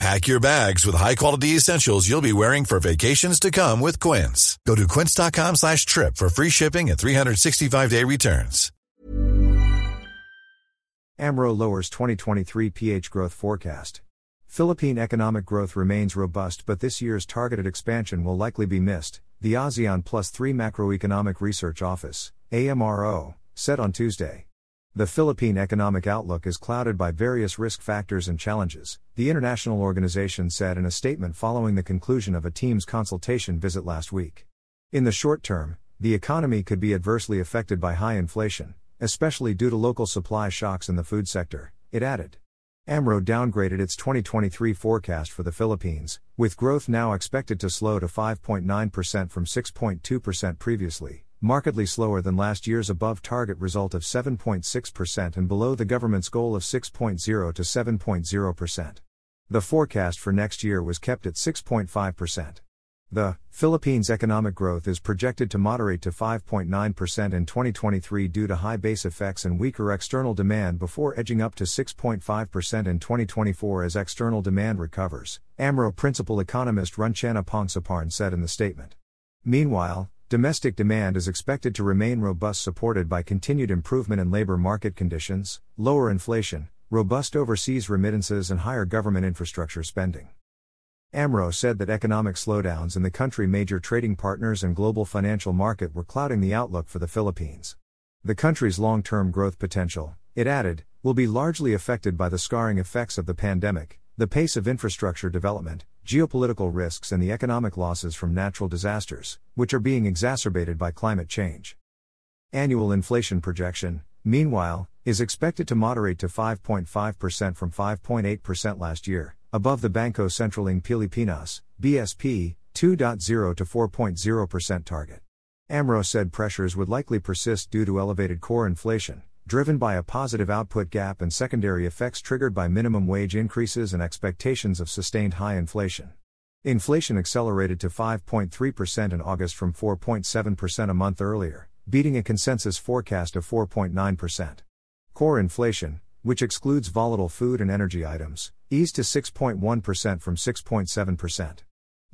Pack your bags with high-quality essentials you'll be wearing for vacations to come with Quince. Go to quince.com slash trip for free shipping and 365-day returns. AMRO lowers 2023 PH growth forecast. Philippine economic growth remains robust but this year's targeted expansion will likely be missed, the ASEAN Plus 3 Macroeconomic Research Office, AMRO, said on Tuesday. The Philippine economic outlook is clouded by various risk factors and challenges, the international organization said in a statement following the conclusion of a team's consultation visit last week. In the short term, the economy could be adversely affected by high inflation, especially due to local supply shocks in the food sector, it added. AMRO downgraded its 2023 forecast for the Philippines, with growth now expected to slow to 5.9% from 6.2% previously, markedly slower than last year's above target result of 7.6% and below the government's goal of 6.0 to 7.0%. The forecast for next year was kept at 6.5%. The Philippines' economic growth is projected to moderate to 5.9% in 2023 due to high base effects and weaker external demand before edging up to 6.5% in 2024 as external demand recovers, AMRO principal economist Runchana Pongsaparn said in the statement. Meanwhile, Domestic demand is expected to remain robust, supported by continued improvement in labor market conditions, lower inflation, robust overseas remittances, and higher government infrastructure spending. AMRO said that economic slowdowns in the country major trading partners and global financial market were clouding the outlook for the Philippines. The country's long term growth potential, it added, will be largely affected by the scarring effects of the pandemic, the pace of infrastructure development, geopolitical risks, and the economic losses from natural disasters, which are being exacerbated by climate change. Annual inflation projection, meanwhile, is expected to moderate to 5.5% from 5.8% last year, above the Banco Sentral ng Pilipinas, BSP, 2.0 to 4.0% target. AMRO said pressures would likely persist due to elevated core inflation, driven by a positive output gap and secondary effects triggered by minimum wage increases and expectations of sustained high inflation. Inflation accelerated to 5.3% in August from 4.7% a month earlier, beating a consensus forecast of 4.9%. Core inflation, which excludes volatile food and energy items, eased to 6.1% from 6.7%.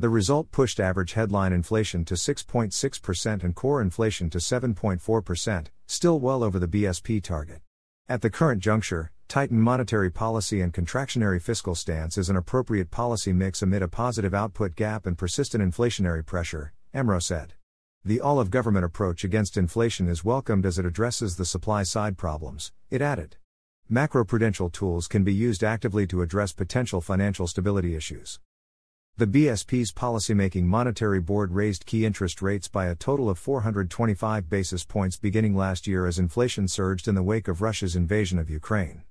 The result pushed average headline inflation to 6.6% and core inflation to 7.4%, still well over the BSP target. At the current juncture, tightened monetary policy and contractionary fiscal stance is an appropriate policy mix amid a positive output gap and persistent inflationary pressure, AMRO said. The all of government approach against inflation is welcomed as it addresses the supply side problems, it added. Macroprudential tools can be used actively to address potential financial stability issues. The BSP's policymaking monetary board raised key interest rates by a total of 425 basis points beginning last year as inflation surged in the wake of Russia's invasion of Ukraine.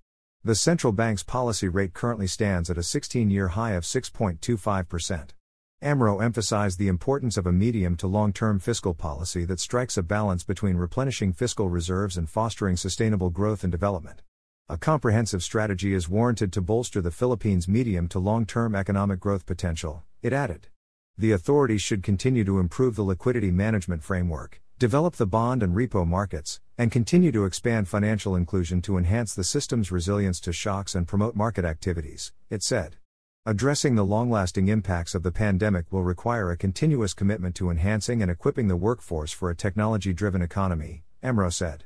The central bank's policy rate currently stands at a 16 year high of 6.25%. AMRO emphasized the importance of a medium to long term fiscal policy that strikes a balance between replenishing fiscal reserves and fostering sustainable growth and development. A comprehensive strategy is warranted to bolster the Philippines' medium to long term economic growth potential, it added. The authorities should continue to improve the liquidity management framework, develop the bond and repo markets, and continue to expand financial inclusion to enhance the system's resilience to shocks and promote market activities, it said. Addressing the long lasting impacts of the pandemic will require a continuous commitment to enhancing and equipping the workforce for a technology driven economy, AMRO said.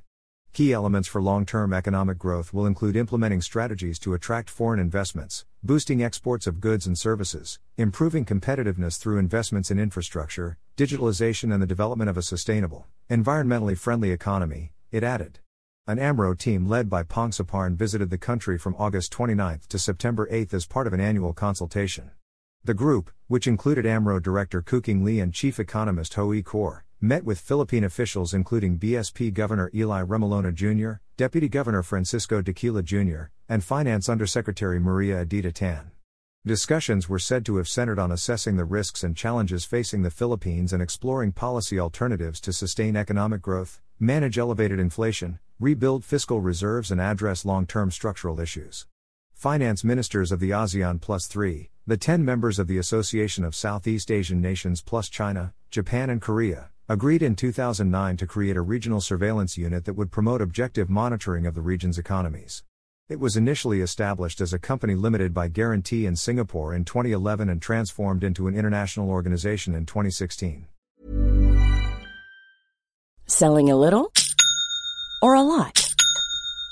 Key elements for long term economic growth will include implementing strategies to attract foreign investments, boosting exports of goods and services, improving competitiveness through investments in infrastructure, digitalization, and the development of a sustainable, environmentally friendly economy, it added. An AMRO team led by Pongsaparn visited the country from August 29 to September 8 as part of an annual consultation. The group, which included AMRO Director Kouqing Li and Chief Economist Ho E. met with Philippine officials including BSP Governor Eli Remolona Jr., Deputy Governor Francisco Dakila Jr., and Finance Undersecretary Maria Edita Tan. Discussions were said to have centered on assessing the risks and challenges facing the Philippines and exploring policy alternatives to sustain economic growth, manage elevated inflation, rebuild fiscal reserves, and address long term structural issues. Finance ministers of the ASEAN Plus 3, the 10 members of the Association of Southeast Asian Nations plus China, Japan, and Korea, agreed in 2009 to create a regional surveillance unit that would promote objective monitoring of the region's economies. It was initially established as a company limited by guarantee in Singapore in 2011 and transformed into an international organization in 2016. Selling a little or a lot?